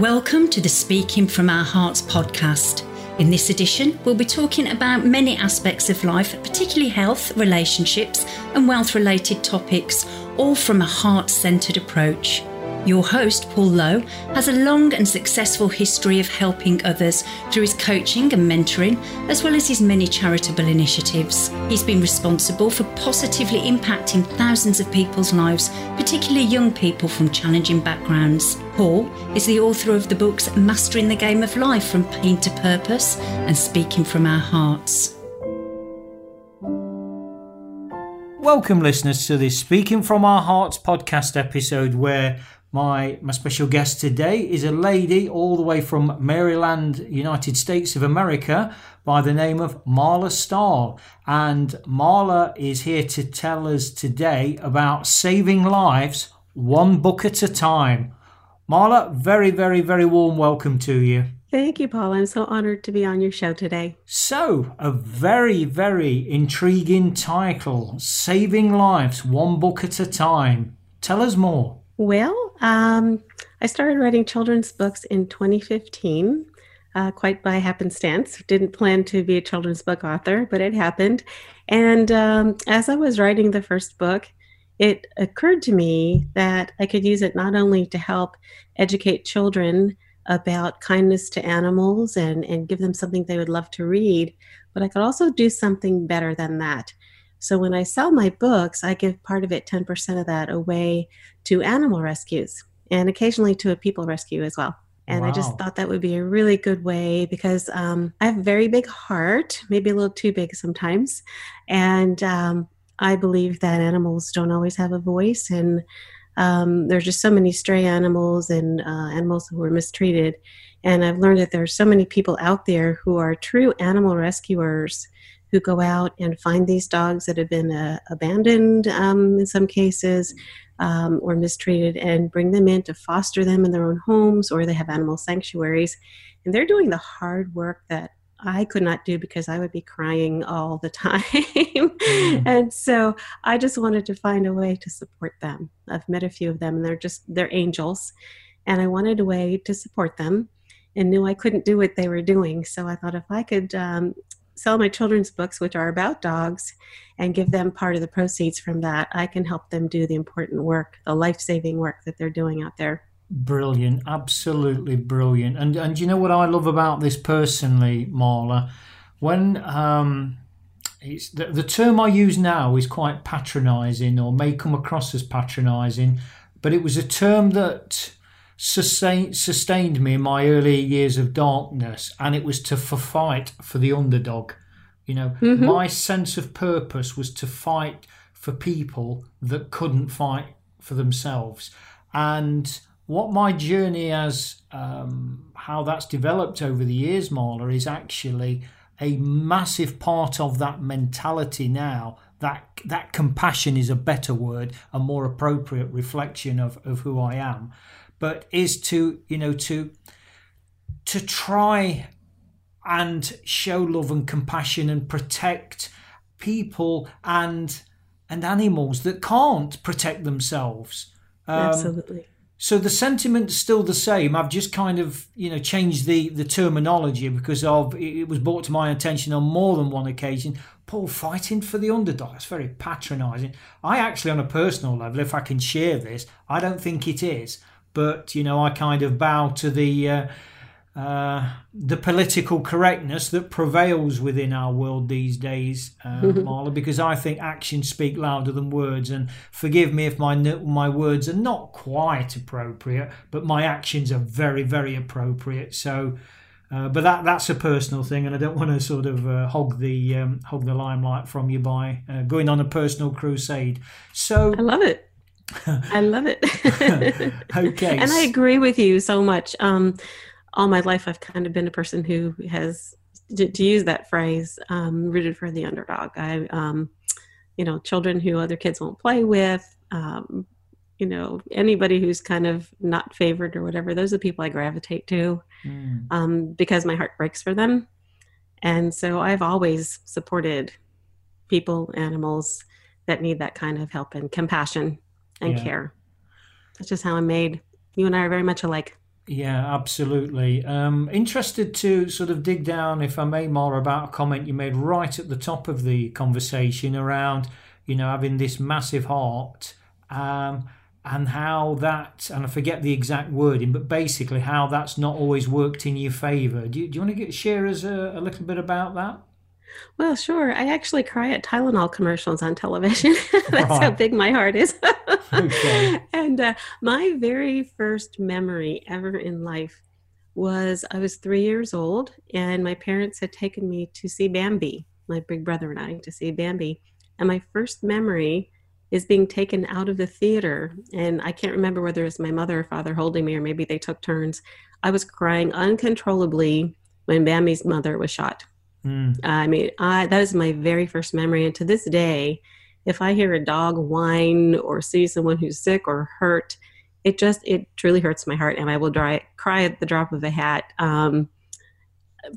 Welcome to the Speaking from Our Hearts podcast. In this edition, we'll be talking about many aspects of life, particularly health, relationships, and wealth related topics, all from a heart centered approach. Your host, Paul Lowe, has a long and successful history of helping others through his coaching and mentoring, as well as his many charitable initiatives. He's been responsible for positively impacting thousands of people's lives, particularly young people from challenging backgrounds. Paul is the author of the books Mastering the Game of Life from Pain to Purpose and Speaking from Our Hearts. Welcome, listeners, to this Speaking from Our Hearts podcast episode where my, my special guest today is a lady all the way from Maryland, United States of America, by the name of Marla Stahl. And Marla is here to tell us today about saving lives one book at a time. Marla, very, very, very warm welcome to you. Thank you, Paul. I'm so honored to be on your show today. So, a very, very intriguing title Saving Lives One Book at a Time. Tell us more. Well, um, I started writing children's books in 2015, uh, quite by happenstance. Didn't plan to be a children's book author, but it happened. And um, as I was writing the first book, it occurred to me that I could use it not only to help educate children about kindness to animals and, and give them something they would love to read, but I could also do something better than that. So when I sell my books, I give part of it, 10% of that, away to animal rescues and occasionally to a people rescue as well. And wow. I just thought that would be a really good way because um, I have a very big heart, maybe a little too big sometimes. And um, I believe that animals don't always have a voice. And um, there's just so many stray animals and uh, animals who are mistreated. And I've learned that there are so many people out there who are true animal rescuers who go out and find these dogs that have been uh, abandoned um, in some cases um, or mistreated and bring them in to foster them in their own homes or they have animal sanctuaries. And they're doing the hard work that I could not do because I would be crying all the time. mm. And so I just wanted to find a way to support them. I've met a few of them and they're just, they're angels. And I wanted a way to support them and knew I couldn't do what they were doing. So I thought if I could um, sell my children's books, which are about dogs, and give them part of the proceeds from that, I can help them do the important work, the life saving work that they're doing out there. Brilliant, absolutely brilliant. And and you know what I love about this personally, Marla, when um, it's the, the term I use now is quite patronising, or may come across as patronising, but it was a term that sustained sustained me in my early years of darkness, and it was to for fight for the underdog. You know, mm-hmm. my sense of purpose was to fight for people that couldn't fight for themselves, and what my journey as um, how that's developed over the years, Marla, is actually a massive part of that mentality now. That that compassion is a better word, a more appropriate reflection of, of who I am but is to you know to to try and show love and compassion and protect people and and animals that can't protect themselves. Um, Absolutely. So the sentiment's still the same. I've just kind of you know changed the the terminology because of it was brought to my attention on more than one occasion. Paul fighting for the underdog. That's very patronising. I actually, on a personal level, if I can share this, I don't think it is but you know I kind of bow to the uh, uh, the political correctness that prevails within our world these days, uh, Marla, because I think actions speak louder than words. And forgive me if my my words are not quite appropriate, but my actions are very, very appropriate. So, uh, but that that's a personal thing, and I don't want to sort of uh, hog the um, hog the limelight from you by uh, going on a personal crusade. So I love it. I love it. okay. And I agree with you so much. Um, all my life, I've kind of been a person who has, to, to use that phrase, um, rooted for the underdog. I, um, you know, children who other kids won't play with, um, you know, anybody who's kind of not favored or whatever, those are the people I gravitate to mm. um, because my heart breaks for them. And so I've always supported people, animals that need that kind of help and compassion and yeah. care. That's just how I'm made. You and I are very much alike. Yeah, absolutely. Um, interested to sort of dig down, if I may, more about a comment you made right at the top of the conversation around, you know, having this massive heart. Um, and how that, and I forget the exact wording, but basically how that's not always worked in your favour. Do you, do you want to get, share us a, a little bit about that? Well, sure. I actually cry at Tylenol commercials on television. That's how big my heart is. okay. And uh, my very first memory ever in life was I was three years old, and my parents had taken me to see Bambi, my big brother and I, to see Bambi. And my first memory is being taken out of the theater. And I can't remember whether it was my mother or father holding me, or maybe they took turns. I was crying uncontrollably when Bambi's mother was shot. Mm. I mean, I, that is my very first memory. And to this day, if I hear a dog whine or see someone who's sick or hurt, it just, it truly hurts my heart. And I will dry, cry at the drop of a hat. Um,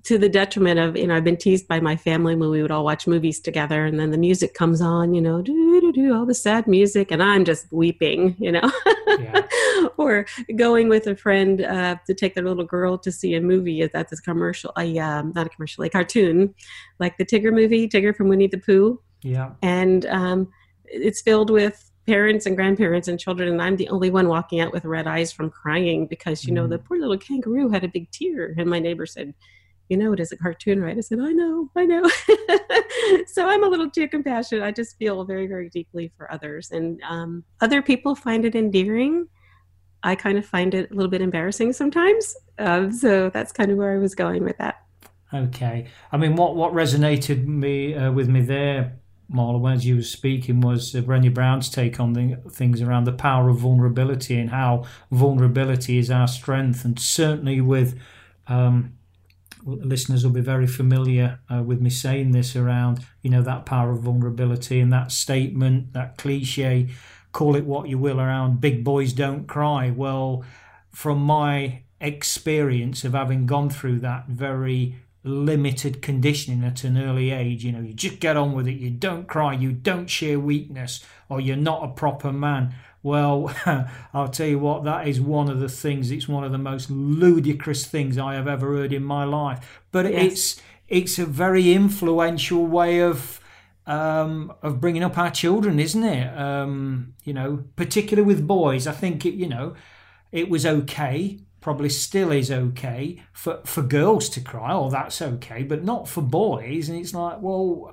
to the detriment of you know I've been teased by my family when we would all watch movies together and then the music comes on you know do do do all the sad music and I'm just weeping you know yeah. or going with a friend uh, to take their little girl to see a movie is that this commercial a um, not a commercial a cartoon like the Tigger movie Tigger from Winnie the Pooh yeah and um, it's filled with parents and grandparents and children and i'm the only one walking out with red eyes from crying because you know the mm. poor little kangaroo had a big tear and my neighbor said you know it is a cartoon, right? I said, I know, I know. so I'm a little too compassionate. I just feel very, very deeply for others. And um, other people find it endearing. I kind of find it a little bit embarrassing sometimes. Um, so that's kind of where I was going with that. Okay. I mean, what, what resonated me uh, with me there, Marla, as you were speaking, was uh, Brown's take on the things around the power of vulnerability and how vulnerability is our strength. And certainly with um, listeners will be very familiar uh, with me saying this around, you know, that power of vulnerability and that statement, that cliche, call it what you will, around big boys don't cry. Well, from my experience of having gone through that very limited conditioning at an early age, you know, you just get on with it, you don't cry, you don't share weakness, or you're not a proper man. Well, I'll tell you what, that is one of the things, it's one of the most ludicrous things I have ever heard in my life. But yes. it's it's a very influential way of um, of bringing up our children, isn't it? Um, you know, particularly with boys, I think it, you know, it was okay, probably still is okay for for girls to cry. Oh, that's okay, but not for boys. And it's like, well,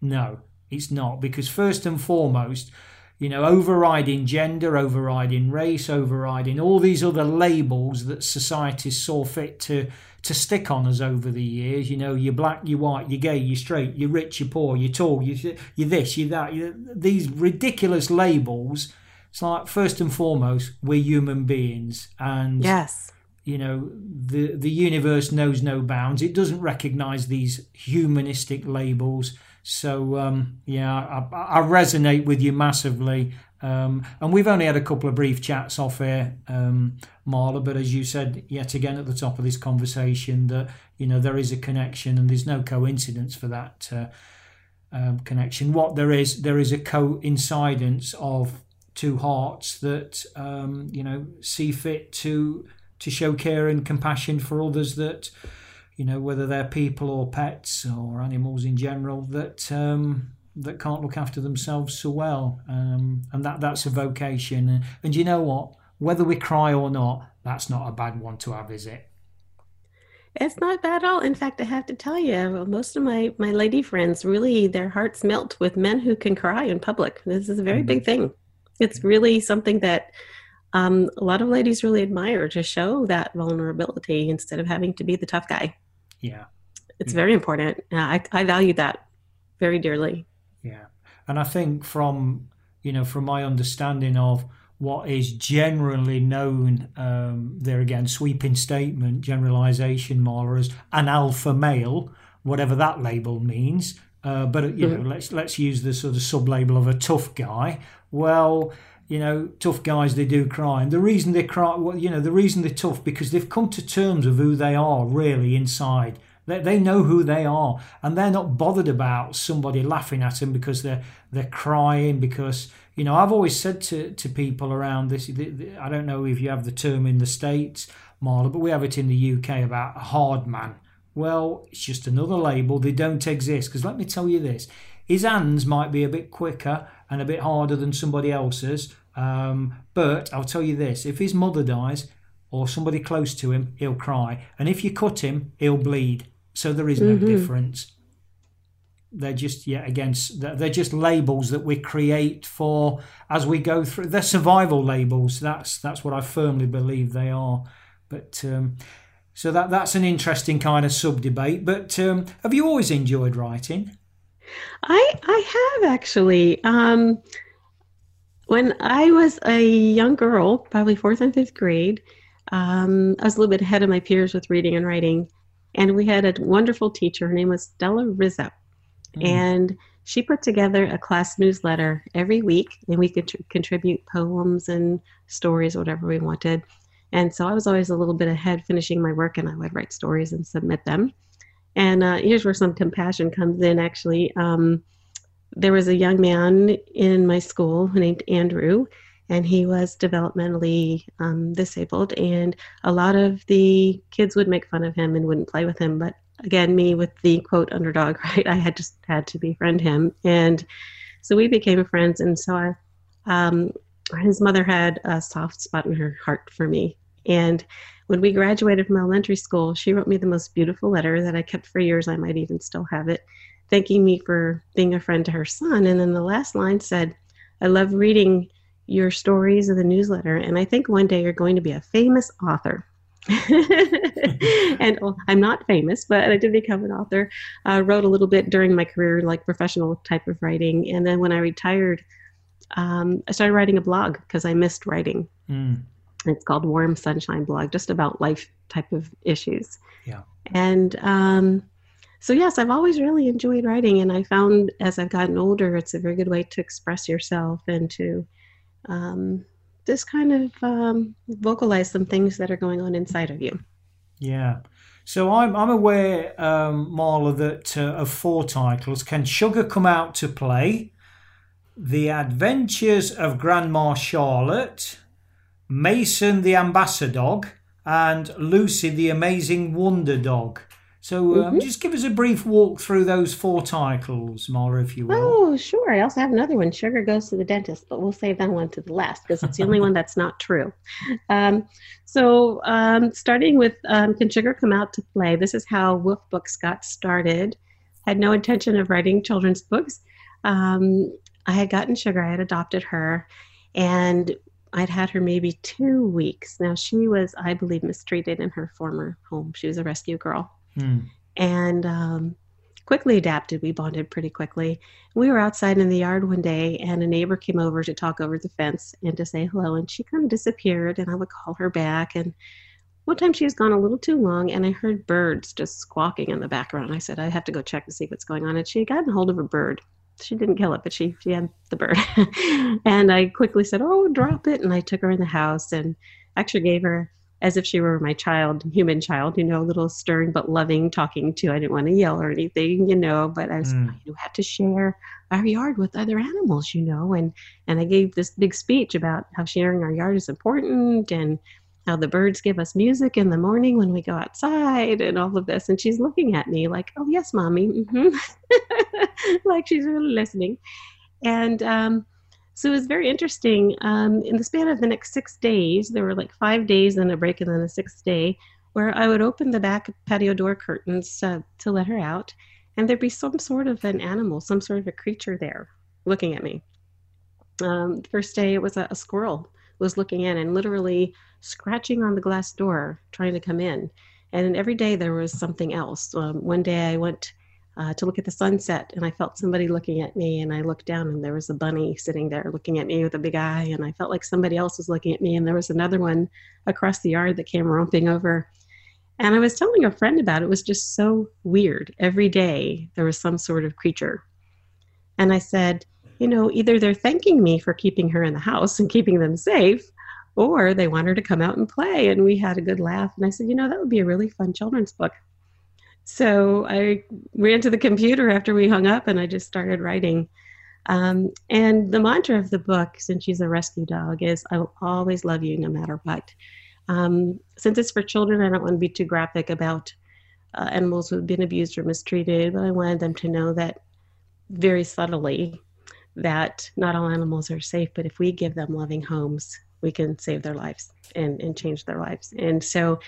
no, it's not because first and foremost, you know, overriding gender, overriding race, overriding all these other labels that society saw fit to to stick on us over the years. You know, you're black, you're white, you're gay, you're straight, you're rich, you're poor, you're tall, you're, you're this, you're that. You're, these ridiculous labels. It's like first and foremost, we're human beings, and yes, you know, the the universe knows no bounds. It doesn't recognise these humanistic labels so um, yeah, I, I, resonate with you massively. Um, and we've only had a couple of brief chats off here, um, Marla. But as you said yet again at the top of this conversation, that you know there is a connection, and there's no coincidence for that uh, um, connection. What there is, there is a coincidence of two hearts that um, you know see fit to to show care and compassion for others that you know, whether they're people or pets or animals in general that um, that can't look after themselves so well, um, and that that's a vocation. And, and you know what? Whether we cry or not, that's not a bad one to have, is it? It's not bad at all. In fact, I have to tell you, most of my my lady friends really their hearts melt with men who can cry in public. This is a very mm-hmm. big thing. It's really something that um, a lot of ladies really admire to show that vulnerability instead of having to be the tough guy. Yeah. It's yeah. very important. I, I value that very dearly. Yeah. And I think from, you know, from my understanding of what is generally known, um, there again, sweeping statement, generalization more as an alpha male, whatever that label means. Uh, but you mm-hmm. know, let's let's use the sort of sub label of a tough guy. Well, you know, tough guys they do cry, and the reason they cry, well, you know, the reason they're tough because they've come to terms with who they are really inside. They, they know who they are, and they're not bothered about somebody laughing at them because they're they're crying. Because you know, I've always said to to people around this. I don't know if you have the term in the states, Marla, but we have it in the UK about a hard man. Well, it's just another label. They don't exist. Because let me tell you this: his hands might be a bit quicker and a bit harder than somebody else's. Um, but I'll tell you this: if his mother dies, or somebody close to him, he'll cry. And if you cut him, he'll bleed. So there is no mm-hmm. difference. They're just yeah again they're just labels that we create for as we go through. They're survival labels. That's that's what I firmly believe they are. But um, so that that's an interesting kind of sub debate. But um, have you always enjoyed writing? I I have actually. Um, when I was a young girl, probably fourth and fifth grade, um, I was a little bit ahead of my peers with reading and writing. And we had a wonderful teacher. Her name was Stella Rizzo. Mm. And she put together a class newsletter every week, and we could tr- contribute poems and stories, whatever we wanted. And so I was always a little bit ahead finishing my work, and I would write stories and submit them. And uh, here's where some compassion comes in actually. Um, there was a young man in my school named Andrew, and he was developmentally um, disabled. And a lot of the kids would make fun of him and wouldn't play with him. But again, me with the quote underdog, right? I had just had to befriend him, and so we became friends. And so I, um, his mother had a soft spot in her heart for me, and when we graduated from elementary school, she wrote me the most beautiful letter that I kept for years. I might even still have it, thanking me for being a friend to her son. And then the last line said, I love reading your stories in the newsletter. And I think one day you're going to be a famous author. and well, I'm not famous, but I did become an author. I uh, wrote a little bit during my career, like professional type of writing. And then when I retired, um, I started writing a blog because I missed writing. Mm. It's called Warm Sunshine Blog, just about life type of issues. Yeah. And um, so, yes, I've always really enjoyed writing. And I found as I've gotten older, it's a very good way to express yourself and to um, just kind of um, vocalize some things that are going on inside of you. Yeah. So I'm, I'm aware, um, Marla, that uh, of four titles. Can Sugar come out to play? The Adventures of Grandma Charlotte, Mason the Ambassador Dog, and Lucy the Amazing Wonder Dog. So um, mm-hmm. just give us a brief walk through those four titles, Mara, if you will. Oh, sure. I also have another one, Sugar Goes to the Dentist, but we'll save that one to the last because it's the only one that's not true. Um, so um, starting with um, Can Sugar Come Out to Play? This is how Wolf Books got started. Had no intention of writing children's books. Um, I had gotten Sugar, I had adopted her, and I'd had her maybe two weeks. Now, she was, I believe, mistreated in her former home. She was a rescue girl mm. and um, quickly adapted. We bonded pretty quickly. We were outside in the yard one day, and a neighbor came over to talk over the fence and to say hello. And she kind of disappeared, and I would call her back. And one time she was gone a little too long, and I heard birds just squawking in the background. I said, I have to go check to see what's going on. And she had gotten hold of a bird. She didn't kill it, but she, she had the bird. and I quickly said, Oh, drop it. And I took her in the house and actually gave her as if she were my child, human child, you know, a little stern but loving talking to. I didn't want to yell or anything, you know, but I was mm. you have to share our yard with other animals, you know, and and I gave this big speech about how sharing our yard is important and how the birds give us music in the morning when we go outside and all of this. And she's looking at me like, oh yes, mommy, mm-hmm. like she's really listening. And um, so it was very interesting. Um, in the span of the next six days, there were like five days and a break, and then a sixth day, where I would open the back patio door curtains uh, to let her out, and there'd be some sort of an animal, some sort of a creature there looking at me. Um, the first day, it was a, a squirrel was looking in and literally scratching on the glass door, trying to come in. And every day there was something else. Um, one day I went uh, to look at the sunset and I felt somebody looking at me and I looked down and there was a bunny sitting there looking at me with a big eye and I felt like somebody else was looking at me and there was another one across the yard that came romping over. And I was telling a friend about it. it was just so weird. Every day there was some sort of creature. And I said, you know, either they're thanking me for keeping her in the house and keeping them safe, or they want her to come out and play. And we had a good laugh. And I said, you know, that would be a really fun children's book. So I ran to the computer after we hung up and I just started writing. Um, and the mantra of the book, since she's a rescue dog, is I will always love you no matter what. Um, since it's for children, I don't want to be too graphic about uh, animals who've been abused or mistreated, but I wanted them to know that very subtly that not all animals are safe, but if we give them loving homes, we can save their lives and, and change their lives. And so,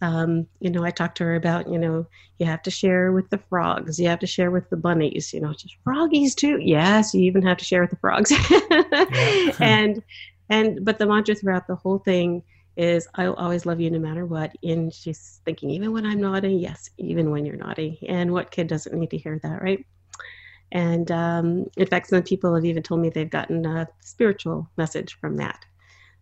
um, you know, I talked to her about, you know, you have to share with the frogs, you have to share with the bunnies, you know, just froggies too. Yes, you even have to share with the frogs. and, and, but the mantra throughout the whole thing is I'll always love you no matter what. And she's thinking, even when I'm naughty, yes, even when you're naughty. And what kid doesn't need to hear that, right? And um, in fact, some people have even told me they've gotten a spiritual message from that.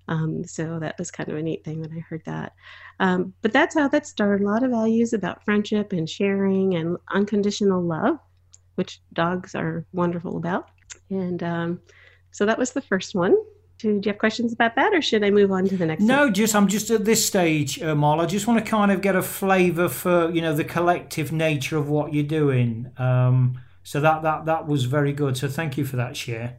Um, so that was kind of a neat thing when I heard that. Um, but that's how that started. A lot of values about friendship and sharing and unconditional love, which dogs are wonderful about. And um, so that was the first one. Do, you have questions about that, or should I move on to the next? No, one? just I'm just at this stage, uh, Marla. I just want to kind of get a flavour for you know the collective nature of what you're doing. Um, so that that that was very good. So thank you for that share.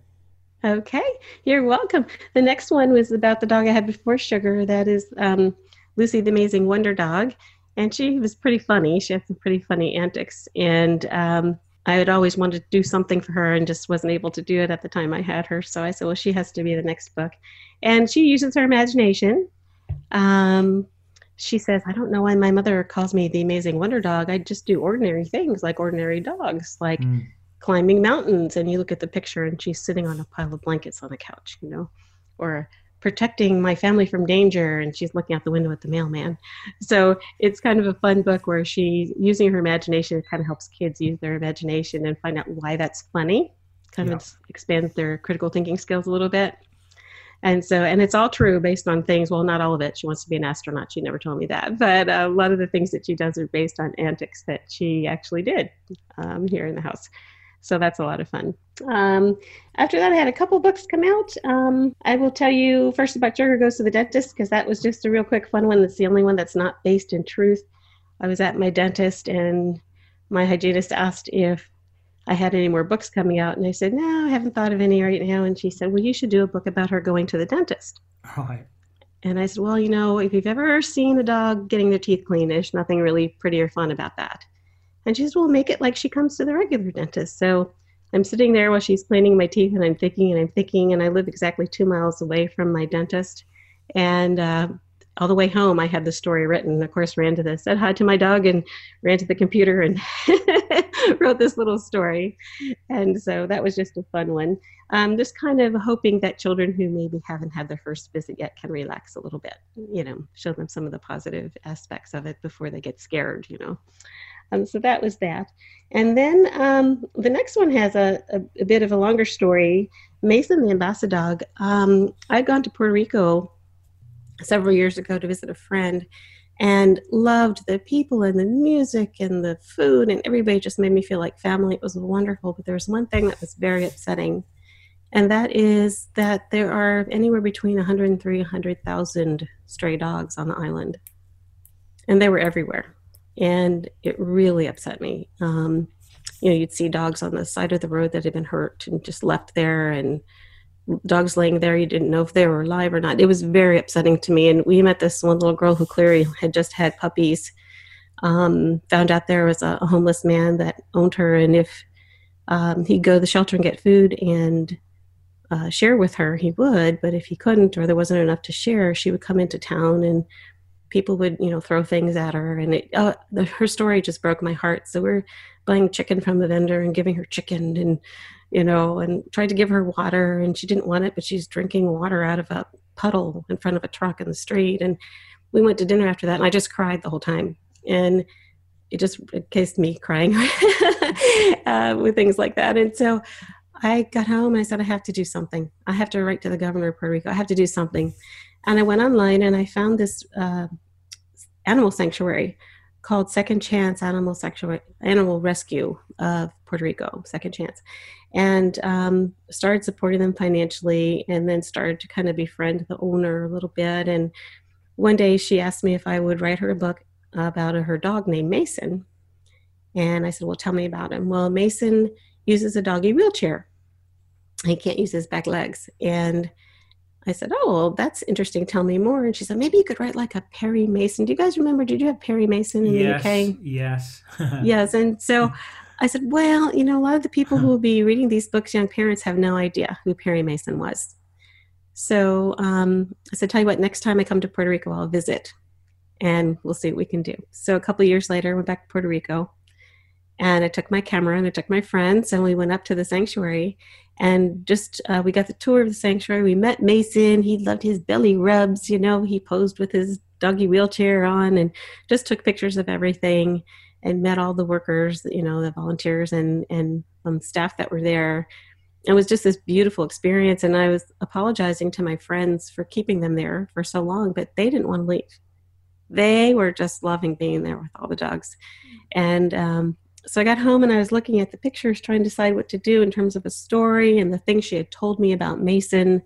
Okay, you're welcome. The next one was about the dog I had before Sugar. That is um, Lucy the Amazing Wonder Dog, and she was pretty funny. She had some pretty funny antics, and um, I had always wanted to do something for her and just wasn't able to do it at the time I had her. So I said, well, she has to be the next book. And she uses her imagination. Um, she says, I don't know why my mother calls me the amazing wonder dog. I just do ordinary things like ordinary dogs, like mm. Climbing mountains. And you look at the picture and she's sitting on a pile of blankets on a couch, you know, or protecting my family from danger and she's looking out the window at the mailman. So it's kind of a fun book where she's using her imagination it kind of helps kids use their imagination and find out why that's funny kind yeah. of expands their critical thinking skills a little bit. And so and it's all true based on things well not all of it. She wants to be an astronaut. She never told me that. But a lot of the things that she does are based on antics that she actually did um, here in the house so that's a lot of fun. Um, after that, I had a couple books come out. Um, I will tell you first about Sugar Goes to the Dentist because that was just a real quick fun one. That's the only one that's not based in truth. I was at my dentist and my hygienist asked if I had any more books coming out, and I said, No, I haven't thought of any right now. And she said, Well, you should do a book about her going to the dentist. Right. And I said, Well, you know, if you've ever seen a dog getting their teeth cleaned, there's nothing really pretty or fun about that. And she says, Well, make it like she comes to the regular dentist. So I'm sitting there while she's cleaning my teeth and I'm thinking and I'm thinking, and I live exactly two miles away from my dentist. And uh, all the way home, I had the story written. Of course, ran to the said hi to my dog and ran to the computer and wrote this little story. And so that was just a fun one. Um, just kind of hoping that children who maybe haven't had their first visit yet can relax a little bit, you know, show them some of the positive aspects of it before they get scared, you know. Um, so that was that. And then um, the next one has a, a, a, bit of a longer story. Mason the Ambassador. Um, I'd gone to Puerto Rico several years ago to visit a friend and loved the people and the music and the food and everybody just made me feel like family. It was wonderful. But there was one thing that was very upsetting, and that is that there are anywhere between 100 and 300,000 stray dogs on the island. And they were everywhere and it really upset me. Um, you know, you'd see dogs on the side of the road that had been hurt and just left there, and dogs laying there. You didn't know if they were alive or not. It was very upsetting to me. And we met this one little girl who clearly had just had puppies. Um, found out there was a, homeless man that owned her, and if um, he'd go to the shelter and get food and uh, share with her, he would. But if he couldn't, or there wasn't enough to share, she would come into town and people would you know throw things at her and it, uh, the, her story just broke my heart. So we're buying chicken from the vendor and giving her chicken and you know and tried to give her water and she didn't want it but she's drinking water out of a puddle in front of a truck in the street. And we went to dinner after that and i just cried the whole time. And it just it cased me crying uh, with things like that. And so i got home and i said i have to do something. I have to write to the governor of puerto rico. I have to do something and I went online and I found this uh, animal sanctuary called Second Chance Animal Sanctuary, Animal Rescue of Puerto Rico, Second Chance, and um, started supporting them financially, and then started to kind of befriend the owner a little bit. And one day she asked me if I would write her a book about her dog named Mason, And I said, Well, tell me about him. Well, Mason uses a doggy wheelchair. He can't use his back legs. And I said, Oh, well, that's interesting. Tell me more. And she said, Maybe you could write like a Perry Mason. Do you guys remember? Did you have Perry Mason in yes, the UK? Yes. yes. And so I said, Well, you know, a lot of the people who will be reading these books, young parents, have no idea who Perry Mason was. So um, I said, Tell you what, next time I come to Puerto Rico, I'll visit and we'll see what we can do. So a couple years later, I went back to Puerto Rico and I took my camera and I took my friends and we went up to the sanctuary and just uh, we got the tour of the sanctuary. We met Mason. He loved his belly rubs. You know, he posed with his doggy wheelchair on and just took pictures of everything and met all the workers. You know, the volunteers and and um, staff that were there. It was just this beautiful experience, and I was apologizing to my friends for keeping them there for so long, but they didn't want to leave. They were just loving being there with all the dogs, and um, so I got home and I was looking at the pictures, trying to decide what to do in terms of a story and the things she had told me about Mason.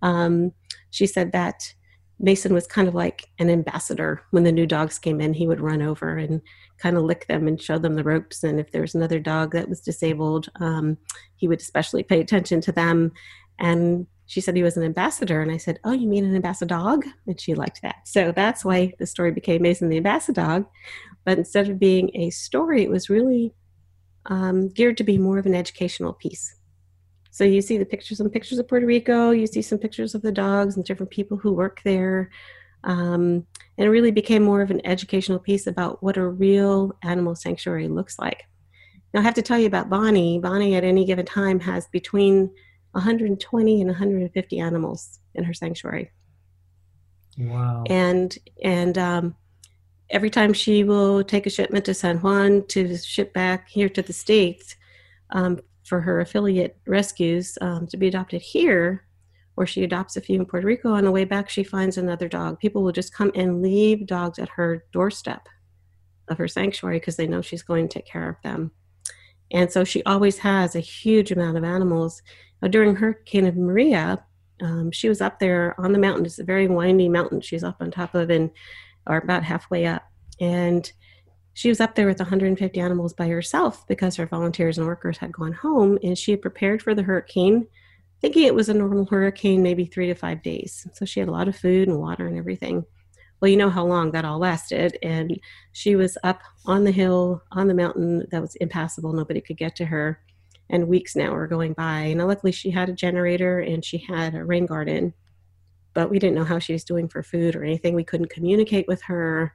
Um, she said that Mason was kind of like an ambassador. When the new dogs came in, he would run over and kind of lick them and show them the ropes. And if there was another dog that was disabled, um, he would especially pay attention to them. And she said he was an ambassador. And I said, Oh, you mean an ambassador dog? And she liked that. So that's why the story became Mason the Ambassador Dog. But instead of being a story, it was really um, geared to be more of an educational piece. So you see the pictures, some pictures of Puerto Rico, you see some pictures of the dogs and different people who work there. Um, and it really became more of an educational piece about what a real animal sanctuary looks like. Now, I have to tell you about Bonnie. Bonnie, at any given time, has between 120 and 150 animals in her sanctuary. Wow. And and um, every time she will take a shipment to San Juan to ship back here to the States um, for her affiliate rescues um, to be adopted here, or she adopts a few in Puerto Rico. On the way back, she finds another dog. People will just come and leave dogs at her doorstep of her sanctuary because they know she's going to take care of them. And so she always has a huge amount of animals. Now, during Hurricane Maria, um, she was up there on the mountain. It's a very windy mountain she's up on top of, and or about halfway up. And she was up there with 150 animals by herself because her volunteers and workers had gone home and she had prepared for the hurricane, thinking it was a normal hurricane, maybe three to five days. So she had a lot of food and water and everything. Well, you know how long that all lasted. And she was up on the hill, on the mountain that was impassable. Nobody could get to her. And weeks now were going by. And luckily, she had a generator and she had a rain garden but we didn't know how she was doing for food or anything. We couldn't communicate with her,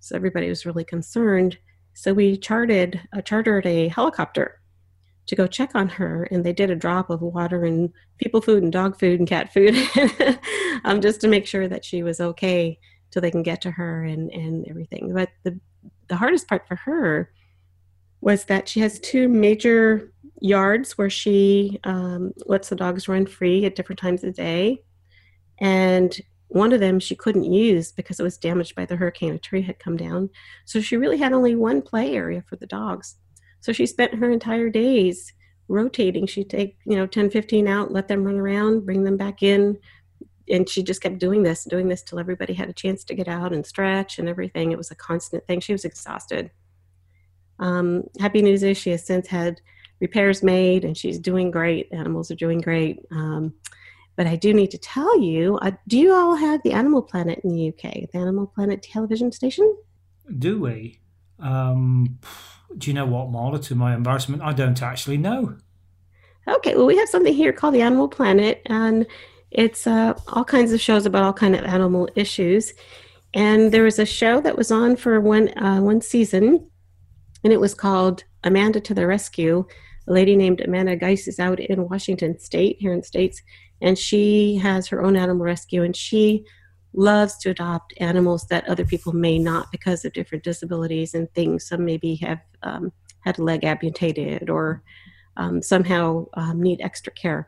so everybody was really concerned. So we charted uh, chartered a helicopter to go check on her, and they did a drop of water and people food and dog food and cat food, um, just to make sure that she was okay till they can get to her and and everything. But the the hardest part for her was that she has two major yards where she um, lets the dogs run free at different times of day and one of them she couldn't use because it was damaged by the hurricane. A tree had come down. So she really had only one play area for the dogs. So she spent her entire days rotating. She'd take, you know, 10, 15 out, let them run around, bring them back in. And she just kept doing this, doing this till everybody had a chance to get out and stretch and everything. It was a constant thing. She was exhausted. Um, happy news is she has since had repairs made and she's doing great. Animals are doing great. Um, but I do need to tell you uh, do you all have the Animal Planet in the UK, the Animal Planet television station? Do we? Um, do you know what, Marla? To my embarrassment, I don't actually know. Okay, well, we have something here called the Animal Planet, and it's uh, all kinds of shows about all kind of animal issues. And there was a show that was on for one uh, one season, and it was called Amanda to the Rescue. A lady named Amanda Giese is out in Washington State, here in the States, and she has her own animal rescue and she loves to adopt animals that other people may not because of different disabilities and things. Some maybe have um, had a leg amputated or um, somehow um, need extra care.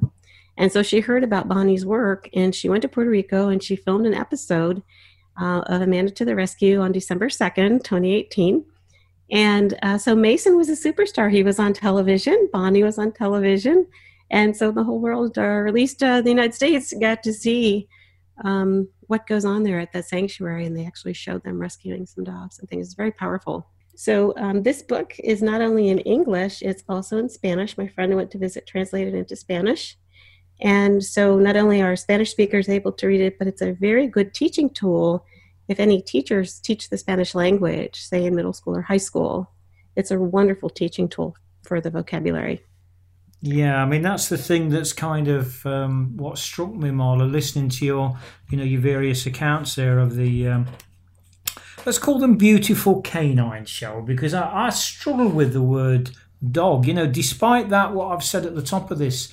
And so she heard about bonnie's work and she went to puerto rico and she filmed an episode uh, of amanda to the rescue on december 2nd 2018 and uh, so mason was a superstar. He was on television. Bonnie was on television and so the whole world, or at least uh, the United States, got to see um, what goes on there at that sanctuary, and they actually showed them rescuing some dogs and things. It's very powerful. So um, this book is not only in English, it's also in Spanish. My friend went to visit translated into Spanish. And so not only are Spanish speakers able to read it, but it's a very good teaching tool if any teachers teach the Spanish language, say in middle school or high school. It's a wonderful teaching tool for the vocabulary. Yeah, I mean that's the thing that's kind of um, what struck me, Marla, listening to your, you know, your various accounts there of the um, let's call them beautiful canines, shall because I, I struggle with the word dog. You know, despite that, what I've said at the top of this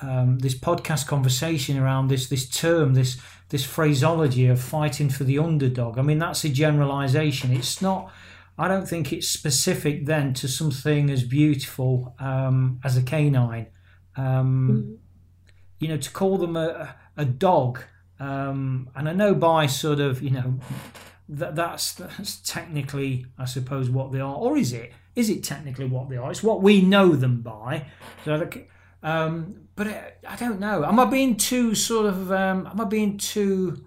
um, this podcast conversation around this this term, this this phraseology of fighting for the underdog. I mean, that's a generalization. It's not. I don't think it's specific then to something as beautiful um, as a canine. Um, mm-hmm. You know, to call them a, a dog, um, and I know by sort of you know that that's, that's technically, I suppose, what they are, or is it? Is it technically what they are? It's what we know them by. So, um, but I don't know. Am I being too sort of? Um, am I being too?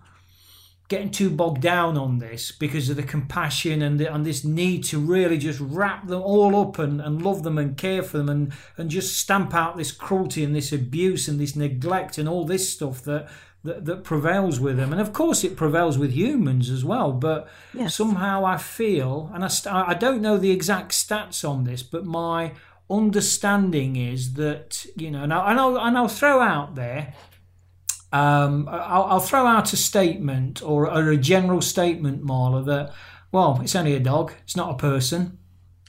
Getting too bogged down on this because of the compassion and the, and this need to really just wrap them all up and, and love them and care for them and and just stamp out this cruelty and this abuse and this neglect and all this stuff that that, that prevails with them. And of course, it prevails with humans as well. But yes. somehow I feel, and I, I don't know the exact stats on this, but my understanding is that, you know, and, I, and, I'll, and I'll throw out there, um, I'll, I'll, throw out a statement or, or a general statement, Marla, that, well, it's only a dog, it's not a person.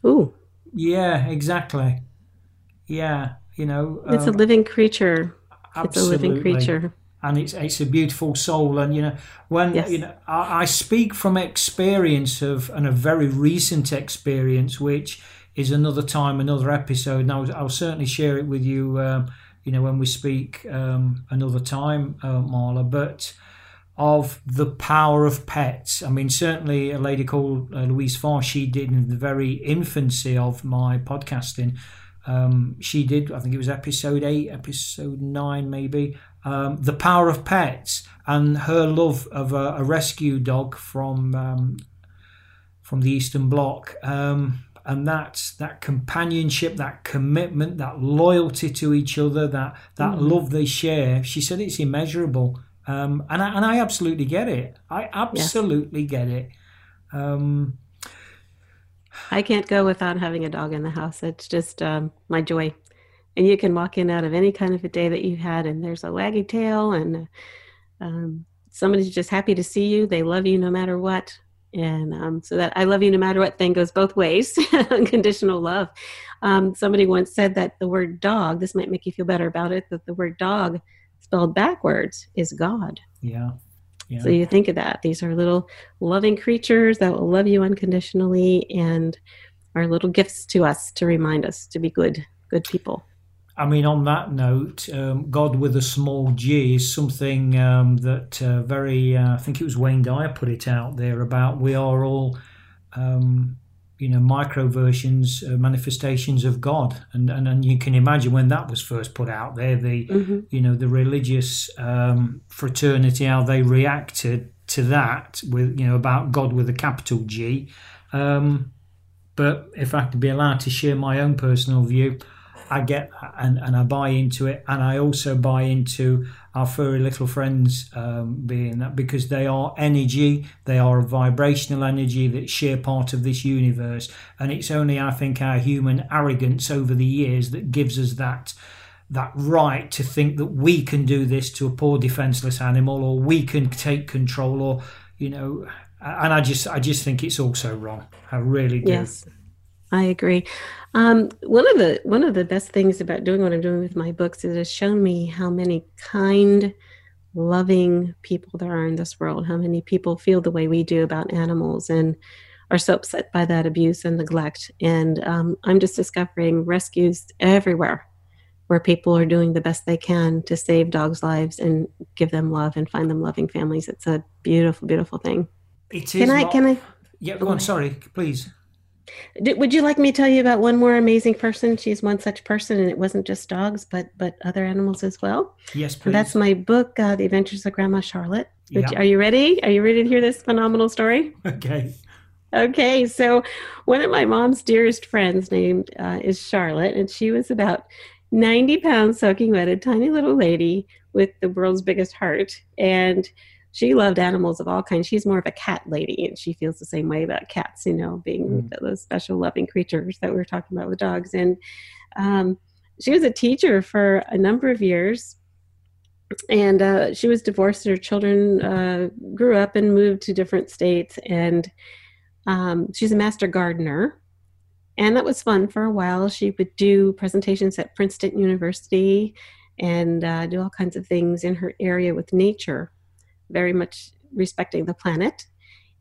Ooh. Yeah, exactly. Yeah, you know. It's um, a living creature. Absolutely. It's a living creature and it's it's a beautiful soul. And you know, when yes. you know, I, I, speak from experience of and a very recent experience, which is another time, another episode. And I'll, I'll certainly share it with you. Um, you know, when we speak um, another time, uh, Marla. But of the power of pets. I mean, certainly a lady called uh, Louise Farr, she did in the very infancy of my podcasting. Um, she did, I think it was episode eight, episode nine, maybe, um, the power of pets and her love of a, a rescue dog from um, from the Eastern Bloc. Um, and that that companionship, that commitment, that loyalty to each other, that that mm. love they share. She said it's immeasurable, um, and I, and I absolutely get it. I absolutely yeah. get it. Um, I can't go without having a dog in the house. It's just um, my joy and you can walk in out of any kind of a day that you've had and there's a waggy tail and um, somebody's just happy to see you they love you no matter what and um, so that i love you no matter what thing goes both ways unconditional love um, somebody once said that the word dog this might make you feel better about it that the word dog spelled backwards is god yeah yeah. So you think of that. These are little loving creatures that will love you unconditionally and are little gifts to us to remind us to be good, good people. I mean, on that note, um, God with a small g is something um, that uh, very, uh, I think it was Wayne Dyer put it out there about we are all, um, you know, micro versions, uh, manifestations of God. And, and and you can imagine when that was first put out there, the, mm-hmm. you know, the religious um, fraternity, how they reacted to that with, you know, about God with a capital G. Um, but if I could be allowed to share my own personal view, I get and, and I buy into it. And I also buy into our furry little friends um, being that because they are energy, they are a vibrational energy that share part of this universe. And it's only, I think, our human arrogance over the years that gives us that that right to think that we can do this to a poor defenseless animal or we can take control or you know and i just i just think it's also wrong i really do yes I agree. Um, one of the one of the best things about doing what I'm doing with my books is it has shown me how many kind, loving people there are in this world. How many people feel the way we do about animals and are so upset by that abuse and neglect. And um, I'm just discovering rescues everywhere where people are doing the best they can to save dogs' lives and give them love and find them loving families. It's a beautiful, beautiful thing. It is. Can I? Not... Can I? Yeah, go on. Sorry, please. Would you like me to tell you about one more amazing person? She's one such person, and it wasn't just dogs, but but other animals as well. Yes, please. And that's my book, uh, The Adventures of Grandma Charlotte. Which, Are you ready? Are you ready to hear this phenomenal story? Okay. okay, so one of my mom's dearest friends named uh, is Charlotte, and she was about 90 pounds soaking wet, a tiny little lady with the world's biggest heart. And she loved animals of all kinds. She's more of a cat lady, and she feels the same way about cats, you know, being mm. those special loving creatures that we are talking about with dogs. And um, she was a teacher for a number of years. And uh, she was divorced. Her children uh, grew up and moved to different states. And um, she's a master gardener and that was fun for a while. She would do presentations at Princeton University and uh, do all kinds of things in her area with nature, very much respecting the planet.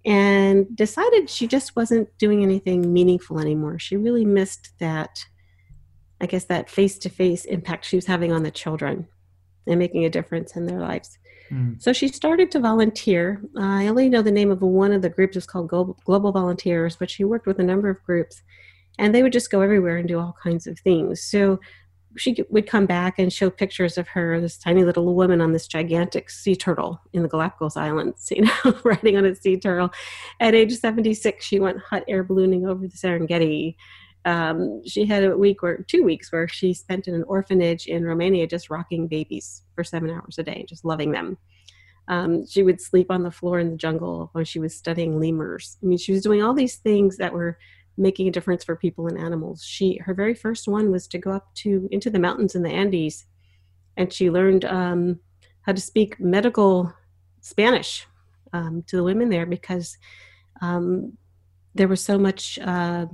And decided she just wasn't doing anything meaningful anymore. She really missed that, I guess, that face to face impact she was having on the children and making a difference in their lives. Mm. So she started to volunteer. Uh, I only know the name of one of the groups. It's called Global, Global Volunteers, but she worked with a number of groups and they would just go everywhere and do all kinds of things. So she would come back and show pictures of her, this tiny little woman on this gigantic sea turtle in the Galapagos Islands, you know, riding on a sea turtle. At age 76, she went hot air ballooning over the Serengeti. Um, she had a week or two weeks where she spent in an orphanage in Romania just rocking babies for seven hours a day, just loving them. Um, she would sleep on the floor in the jungle when she was studying lemurs. I mean, she was doing all these things that were making a difference for people and animals. She her very first one was to go up to into the mountains in the Andes, and she learned um, how to speak medical Spanish um, to the women there because um, there was so much uh,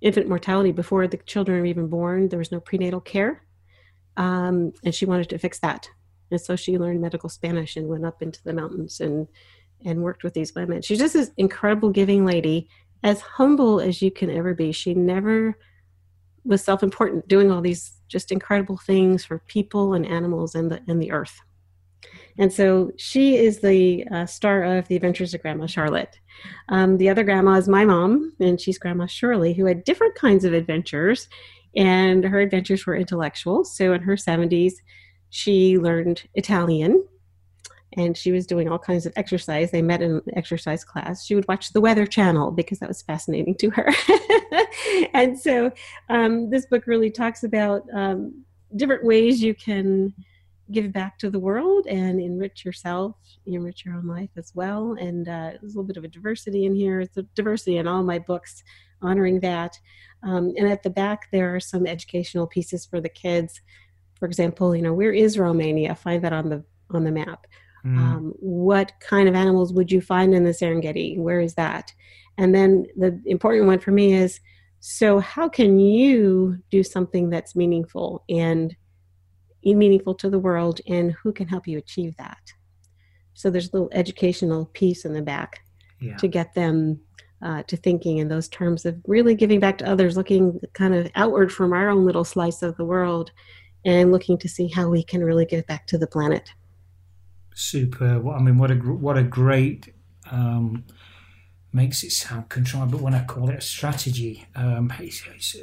infant mortality before the children were even born. There was no prenatal care, um, and she wanted to fix that. And so she learned medical Spanish and went up into the mountains and and worked with these women. She's just this incredible giving lady as humble as you can ever be. She never was self-important, doing all these just incredible things for people and animals and the and the earth. And so she is the uh, star of the Adventures of Grandma Charlotte. Um, the other grandma is my mom, and she's Grandma Shirley, who had different kinds of adventures, and her adventures were intellectual. So in her 70s, she learned Italian and she was doing all kinds of exercise. They met in an exercise class. She would watch the Weather Channel because that was fascinating to her. and so um, this book really talks about um, different ways you can give back to the world and enrich yourself, enrich your own life as well. And uh, there's a little bit of a diversity in here. It's a diversity in all my books, honoring that. Um, and at the back, there are some educational pieces for the kids. For example, you know, where is Romania? Find that on the on the map Mm. Um, what kind of animals would you find in the Serengeti? Where is that? And then the important one for me is so how can you do something that's meaningful and meaningful to the world and who can help you achieve that? So there's a little educational piece in the back yeah. to get them uh, to thinking in those terms of really giving back to others, looking kind of outward from our own little slice of the world and looking to see how we can really give back to the planet super. I mean, what a what a great um, makes it sound contrived, but when I call it a strategy, um, it's, it's,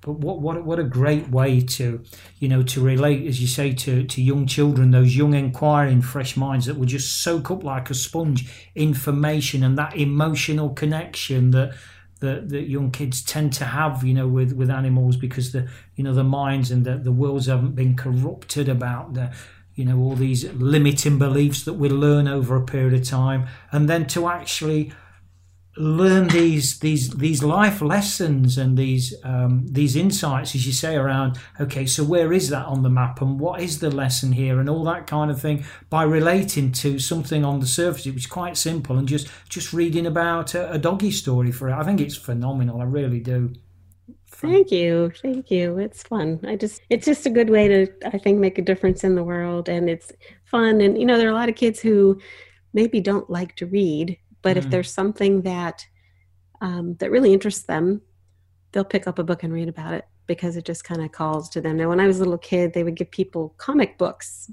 but what what what a great way to you know to relate, as you say, to to young children, those young inquiring, fresh minds that will just soak up like a sponge information and that emotional connection that. That, that young kids tend to have, you know, with, with animals because the you know the minds and the, the worlds haven't been corrupted about the you know all these limiting beliefs that we learn over a period of time and then to actually learn these these these life lessons and these um, these insights as you say around okay so where is that on the map and what is the lesson here and all that kind of thing by relating to something on the surface. It was quite simple and just just reading about a, a doggy story for it. I think it's phenomenal. I really do Thank you. Thank you. It's fun. I just it's just a good way to I think make a difference in the world and it's fun and you know there are a lot of kids who maybe don't like to read, but mm. if there's something that um, that really interests them, they'll pick up a book and read about it because it just kind of calls to them. Now when I was a little kid, they would give people comic books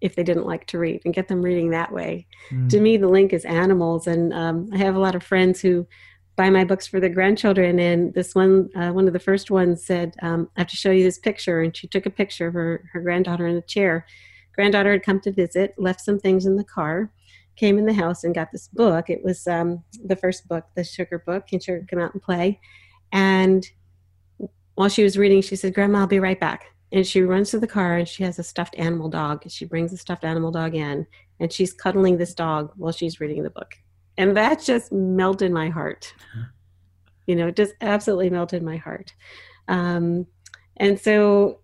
if they didn't like to read and get them reading that way. Mm. To me, the link is animals, and um, I have a lot of friends who buy my books for their grandchildren and this one uh, one of the first ones said um, i have to show you this picture and she took a picture of her, her granddaughter in a chair granddaughter had come to visit left some things in the car came in the house and got this book. It was um, the first book, the Sugar book, can Sugar Come Out and Play. And while she was reading, she said, Grandma, I'll be right back. And she runs to the car and she has a stuffed animal dog. She brings the stuffed animal dog in and she's cuddling this dog while she's reading the book. And that just melted my heart. You know, it just absolutely melted my heart. Um, and so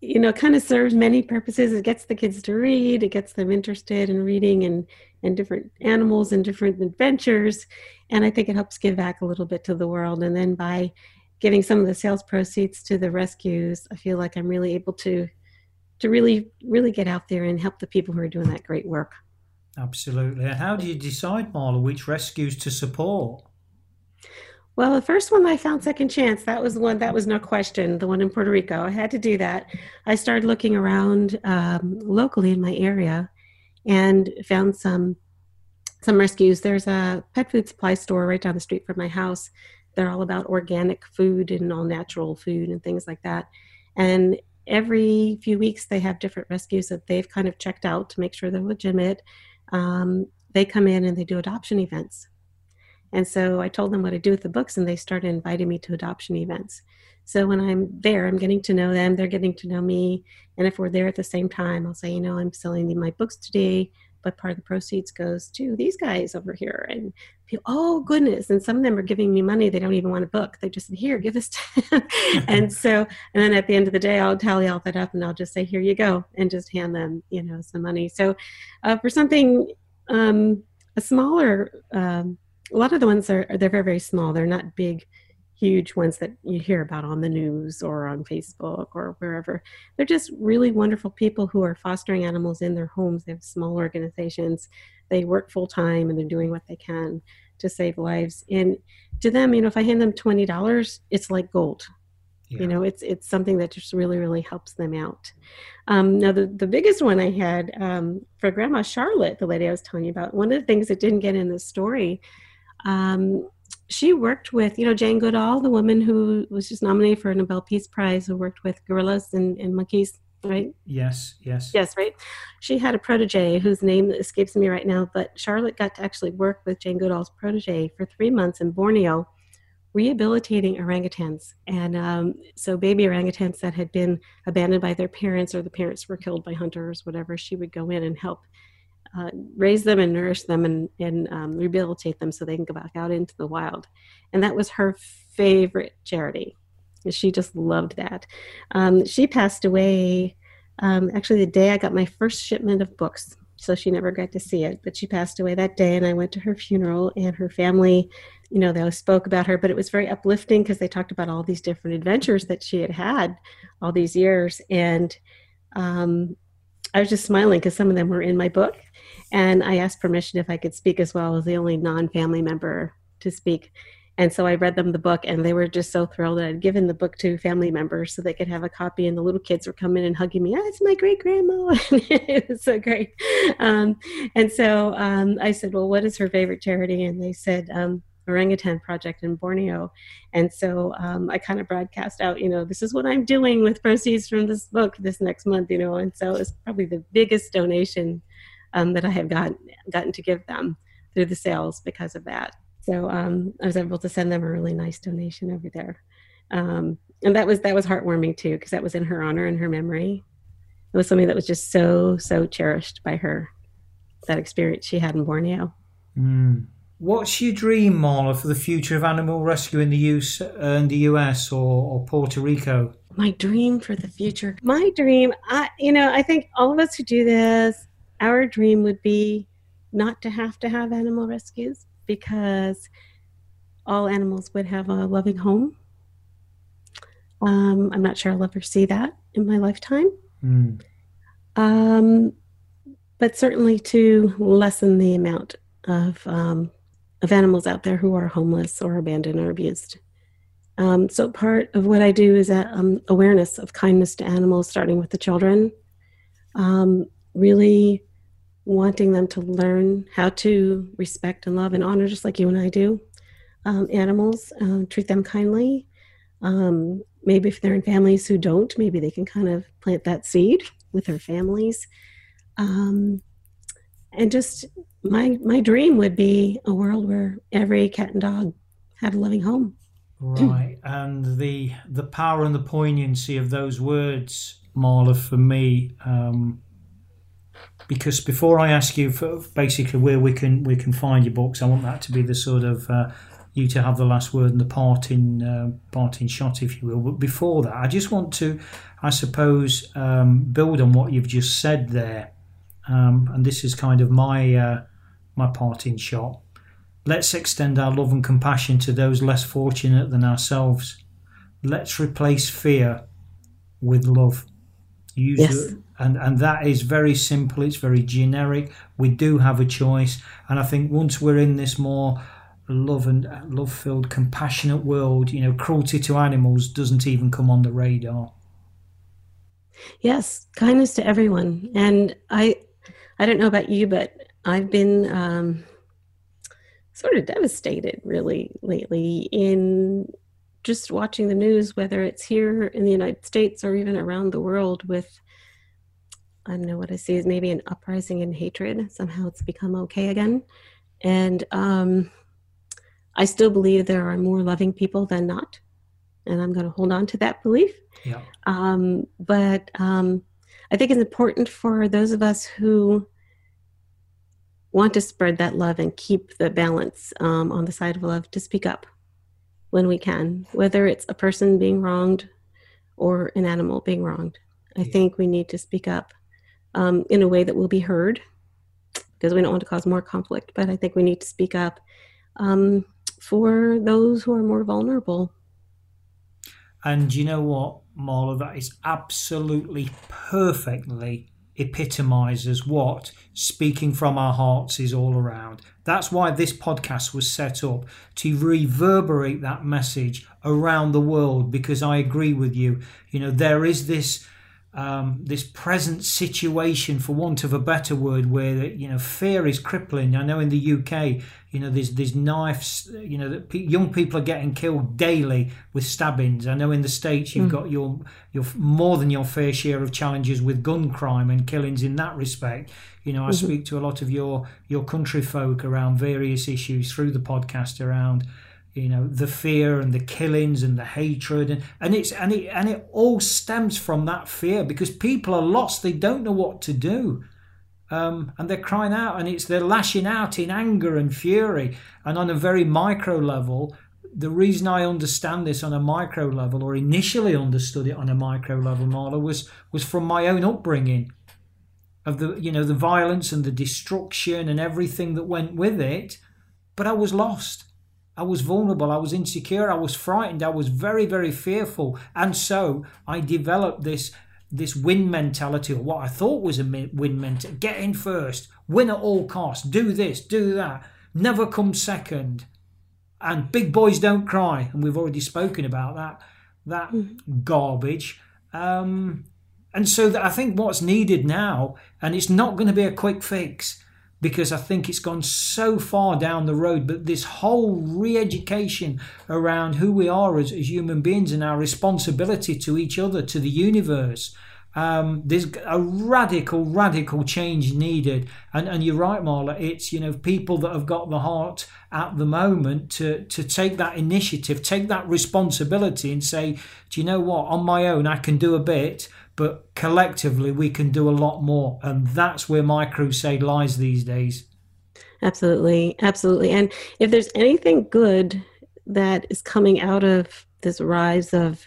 you know it kind of serves many purposes it gets the kids to read it gets them interested in reading and and different animals and different adventures and i think it helps give back a little bit to the world and then by giving some of the sales proceeds to the rescues i feel like i'm really able to to really really get out there and help the people who are doing that great work absolutely And how do you decide marla which rescues to support well, the first one I found second chance, that was one that was no question, the one in Puerto Rico. I had to do that. I started looking around um, locally in my area and found some some rescues. There's a pet food supply store right down the street from my house. They're all about organic food and all natural food and things like that. And every few weeks they have different rescues that they've kind of checked out to make sure they're legitimate. Um, they come in and they do adoption events and so I told them what I do with the books, and they started inviting me to adoption events. So when I'm there, I'm getting to know them, they're getting to know me. And if we're there at the same time, I'll say, you know, I'm selling my books today, but part of the proceeds goes to these guys over here. And people, oh, goodness. And some of them are giving me money. They don't even want a book. They just here, give us. and so, and then at the end of the day, I'll tally all that up and I'll just say, here you go, and just hand them, you know, some money. So uh, for something, um, a smaller, um, a lot of the ones are they're very very small they're not big huge ones that you hear about on the news or on facebook or wherever. They're just really wonderful people who are fostering animals in their homes. They have small organizations. They work full time and they're doing what they can to save lives. And to them you know if i hand them $20 it's like gold. Yeah. you know it's it's something that just really really helps them out. Um, now the, the biggest one i had um, for grandma charlotte the lady i was telling you about one of the things that didn't get in the story um, she worked with, you know, Jane Goodall, the woman who was just nominated for a Nobel Peace Prize, who worked with gorillas and, and monkeys, right? Yes, yes. Yes, right. She had a protege whose name escapes me right now, but Charlotte got to actually work with Jane Goodall's protege for three months in Borneo, rehabilitating orangutans. And um, so, baby orangutans that had been abandoned by their parents or the parents were killed by hunters, whatever, she would go in and help uh, raise them and nourish them and, and um, rehabilitate them so they can go back out into the wild. And that was her favorite charity. She just loved that. Um, she passed away um, actually the day I got my first shipment of books. So she never got to see it, but she passed away that day, and I went to her funeral. And her family, you know, they spoke about her, but it was very uplifting because they talked about all these different adventures that she had had all these years. And um, I was just smiling because some of them were in my book. And I asked permission if I could speak as well as the only non family member to speak. And so I read them the book, and they were just so thrilled that I'd given the book to family members so they could have a copy. And the little kids were coming and hugging me. Oh, it's my great grandma. it was so great. Um, and so um, I said, Well, what is her favorite charity? And they said, um, orangutan project in Borneo. And so um, I kind of broadcast out, you know, this is what I'm doing with proceeds from this book this next month, you know. And so it's probably the biggest donation um, that I have got, gotten to give them through the sales because of that. So um, I was able to send them a really nice donation over there. Um, and that was that was heartwarming too because that was in her honor and her memory. It was something that was just so so cherished by her. That experience she had in Borneo. Mm. What's your dream, Marla, for the future of animal rescue in the, US, uh, in the US or, or Puerto Rico? My dream for the future. My dream, I, you know, I think all of us who do this, our dream would be not to have to have animal rescues because all animals would have a loving home. Um, I'm not sure I'll ever see that in my lifetime. Mm. Um, but certainly to lessen the amount of um, of animals out there who are homeless or abandoned or abused. Um, so part of what I do is that, um, awareness of kindness to animals, starting with the children. Um, really wanting them to learn how to respect and love and honor, just like you and I do, um, animals. Um, treat them kindly. Um, maybe if they're in families who don't, maybe they can kind of plant that seed with their families. And just my my dream would be a world where every cat and dog had a loving home. Right, and the the power and the poignancy of those words, Marla, for me. Um, because before I ask you for basically where we can we can find your books, I want that to be the sort of uh, you to have the last word and the parting uh, parting shot, if you will. But before that, I just want to, I suppose, um, build on what you've just said there, um, and this is kind of my uh, my parting shot. Let's extend our love and compassion to those less fortunate than ourselves. Let's replace fear with love. Use Yes. and and that is very simple. It's very generic. We do have a choice, and I think once we're in this more love and love filled, compassionate world, you know, cruelty to animals doesn't even come on the radar. Yes, kindness to everyone. And I, I don't know about you, but I've been um, sort of devastated, really, lately in just watching the news, whether it's here in the United States or even around the world, with I don't know what I see is maybe an uprising in hatred. Somehow it's become okay again, and um, I still believe there are more loving people than not, and I'm going to hold on to that belief. Yeah. Um, but um, I think it's important for those of us who want to spread that love and keep the balance um, on the side of love to speak up when we can, whether it's a person being wronged or an animal being wronged. I Yeah. think we need to speak up um, in a way that will be heard because we don't want to cause more conflict, but I think we need to speak up um, for those who are more vulnerable. And you know what, Marla, that is absolutely perfectly epitomizes what speaking from our hearts is all around. That's why this podcast was set up to reverberate that message around the world because I agree with you. You know, there is this um, this present situation, for want of a better word, where you know fear is crippling. I know in the UK, you know, there's there's knives. You know, that pe- young people are getting killed daily with stabbings. I know in the states you've got your your more than your fair share of challenges with gun crime and killings in that respect. You know, I speak to a lot of your your country folk around various issues through the podcast around you know the fear and the killings and the hatred and, and it's and it and it all stems from that fear because people are lost they don't know what to do. Um, and they're crying out and it's they're lashing out in anger and fury. And on a very micro level the reason I understand this on a micro level or initially understood it on a micro level Marla was was from my own upbringing of the you know the violence and the destruction and everything that went with it. But I was lost I was vulnerable, I was insecure, I was frightened, I was very, very fearful. And so I developed this this win mentality, or what I thought was a win mentality. Get in first, win at all costs, do this, do that, never come second. And big boys don't cry. And we've already spoken about that that garbage. Um, and so that I think what's needed now, and it's not going to be a quick fix, because I think it's gone so far down the road. But this whole re education around who we are as, as human beings and our responsibility to each other, to the universe. Um, there's a radical, radical change needed, and and you're right, Marla. It's you know people that have got the heart at the moment to to take that initiative, take that responsibility, and say, do you know what? On my own, I can do a bit, but collectively we can do a lot more and that's where my crusade lies these days Absolutely, absolutely. And if there's anything good that is coming out of this rise of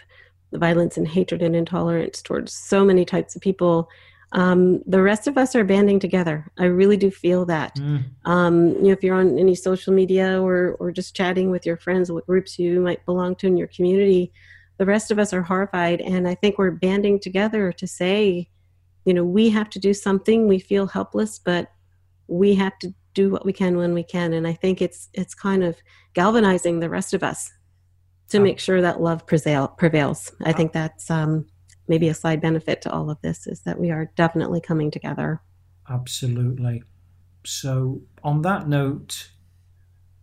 violence and hatred and intolerance towards so many types of people, um, the rest of us are banding together. I really do feel that. Mm, Um, you know, if you're on any social media or or just chatting with your friends, what groups you might belong to in your community, the rest of us are horrified, and I think we're banding together to say, you know, we have to do something. We feel helpless, but we have to do what we can when we can. And I think it's it's kind of galvanizing the rest of us to make sure that love prevail, prevails. I think that's um, maybe a side benefit to all of this is that we are definitely coming together. absolutely so on that note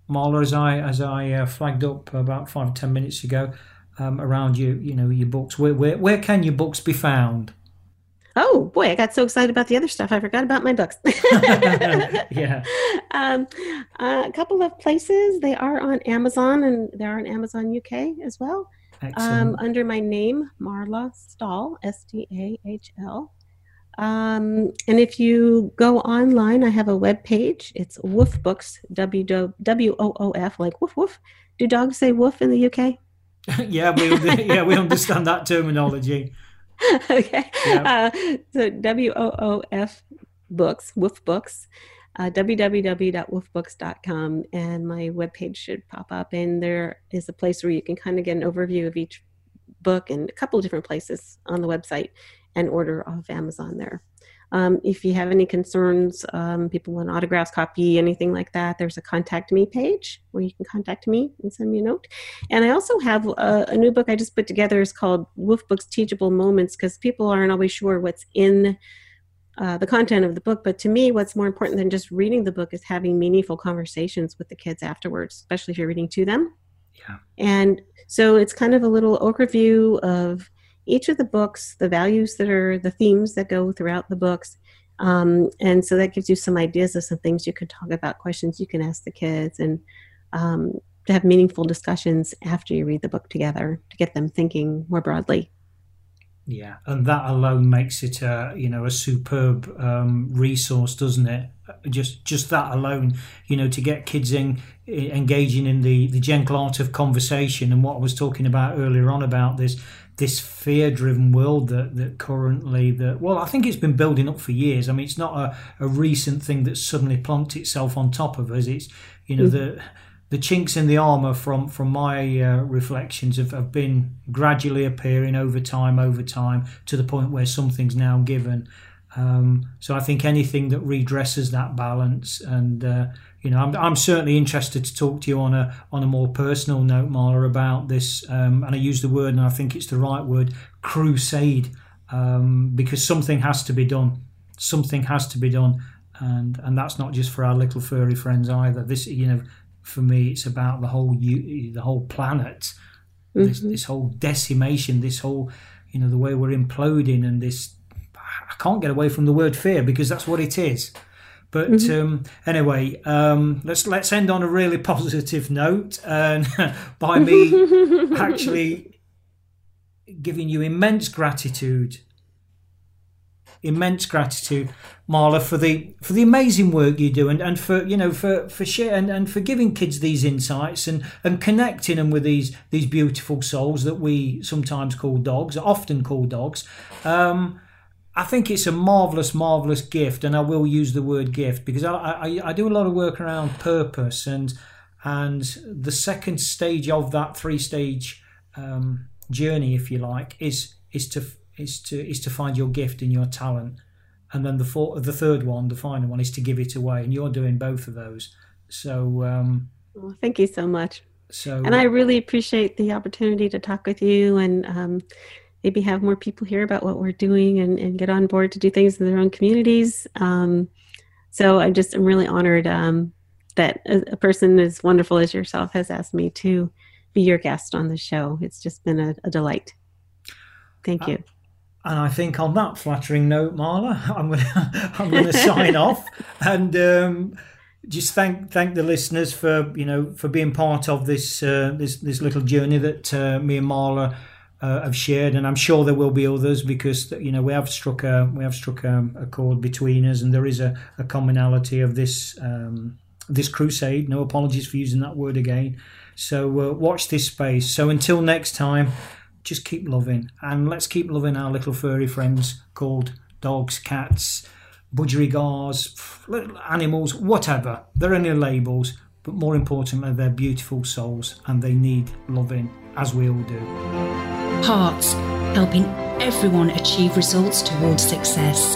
Marla, as I as I uh, flagged up about five ten minutes ago um, around you, you know, your books. Where, where where can your books be found? Oh boy, I got so excited about the other stuff. I forgot about my books. yeah. Um, uh, a couple of places. They are on Amazon and they're on Amazon UK as well. Um, under my name, Marla Stahl, S T A H L. Um, and if you go online, I have a web page. It's Woof Books, W O O F, like woof woof. Do dogs say woof in the UK? yeah, we yeah we understand that terminology. okay. Yep. Uh, so W O O F books, Woof Books, uh, www.woofbooks.com, and my webpage should pop up. And there is a place where you can kind of get an overview of each book and a couple of different places on the website and order off Amazon there. Um, if you have any concerns, um, people want autographs, copy, anything like that, there's a contact me page where you can contact me and send me a note. And I also have a, a new book I just put together. is called Woof Books Teachable Moments because people aren't always sure what's in uh, the content of the book. But to me, what's more important than just reading the book is having meaningful conversations with the kids afterwards, especially if you're reading to them. Yeah. And so it's kind of a little overview of each of the books, the values that are the themes that go throughout the books. Um, and so that gives you some ideas of some things you can talk about, questions you can ask the kids, and um, to have meaningful discussions after you read the book together to get them thinking more broadly. Yeah, and that alone makes it a you know a superb um, resource, doesn't it? Just just that alone, you know, to get kids in engaging in the the gentle art of conversation and what I was talking about earlier on about this this fear driven world that, that currently that well i think it's been building up for years. I mean it's not a, a recent thing that suddenly plunked itself on top of us. It's you know mm. the the chinks in the armor from from my uh, reflections have, have been gradually appearing over time over time to the point where something's now given. Um, so i think anything that redresses that balance and uh, you know, I'm, I'm certainly interested to talk to you on a on a more personal note, Marla, about this. Um, and I use the word, and I think it's the right word, crusade, um, because something has to be done. Something has to be done, and and that's not just for our little furry friends either. This, you know, for me, it's about the whole the whole planet. Mm-hmm. This, this whole decimation, this whole, you know, the way we're imploding, and this. I can't get away from the word fear because that's what it is. But mm-hmm. um, anyway, um, let's let's end on a really positive note, and by me actually giving you immense gratitude, immense gratitude, Marla, for the for the amazing work you do, and, and for you know for for share and, and for giving kids these insights and and connecting them with these these beautiful souls that we sometimes call dogs, often call dogs. Um, I think it's a marvelous, marvelous gift, and I will use the word gift because I, I, I do a lot of work around purpose and and the second stage of that three stage um, journey, if you like, is is to is to is to find your gift and your talent, and then the four, the third one, the final one, is to give it away, and you're doing both of those. So, um, well, thank you so much. So, and I really appreciate the opportunity to talk with you and. Um, maybe have more people hear about what we're doing and, and get on board to do things in their own communities. Um, so I'm just I'm really honored um, that a, a, person as wonderful as yourself has asked me to be your guest on the show. It's just been a, a delight. Thank you. Uh, and I think on that flattering note, Marla, I'm going to I'm going to sign off and um, just thank thank the listeners for you know for being part of this uh, this this little journey that uh, me and Marla uh, have shared, and I'm sure there will be others because you know we have struck a we have struck a, a chord between us, and there is a, a commonality of this um, this crusade. No apologies for using that word again. So uh, watch this space. So until next time, just keep loving, and let's keep loving our little furry friends called dogs, cats, budgerigars, little animals, whatever. They're only labels, but more importantly, they're beautiful souls, and they need loving as we all do. Hearts, helping everyone achieve results towards success.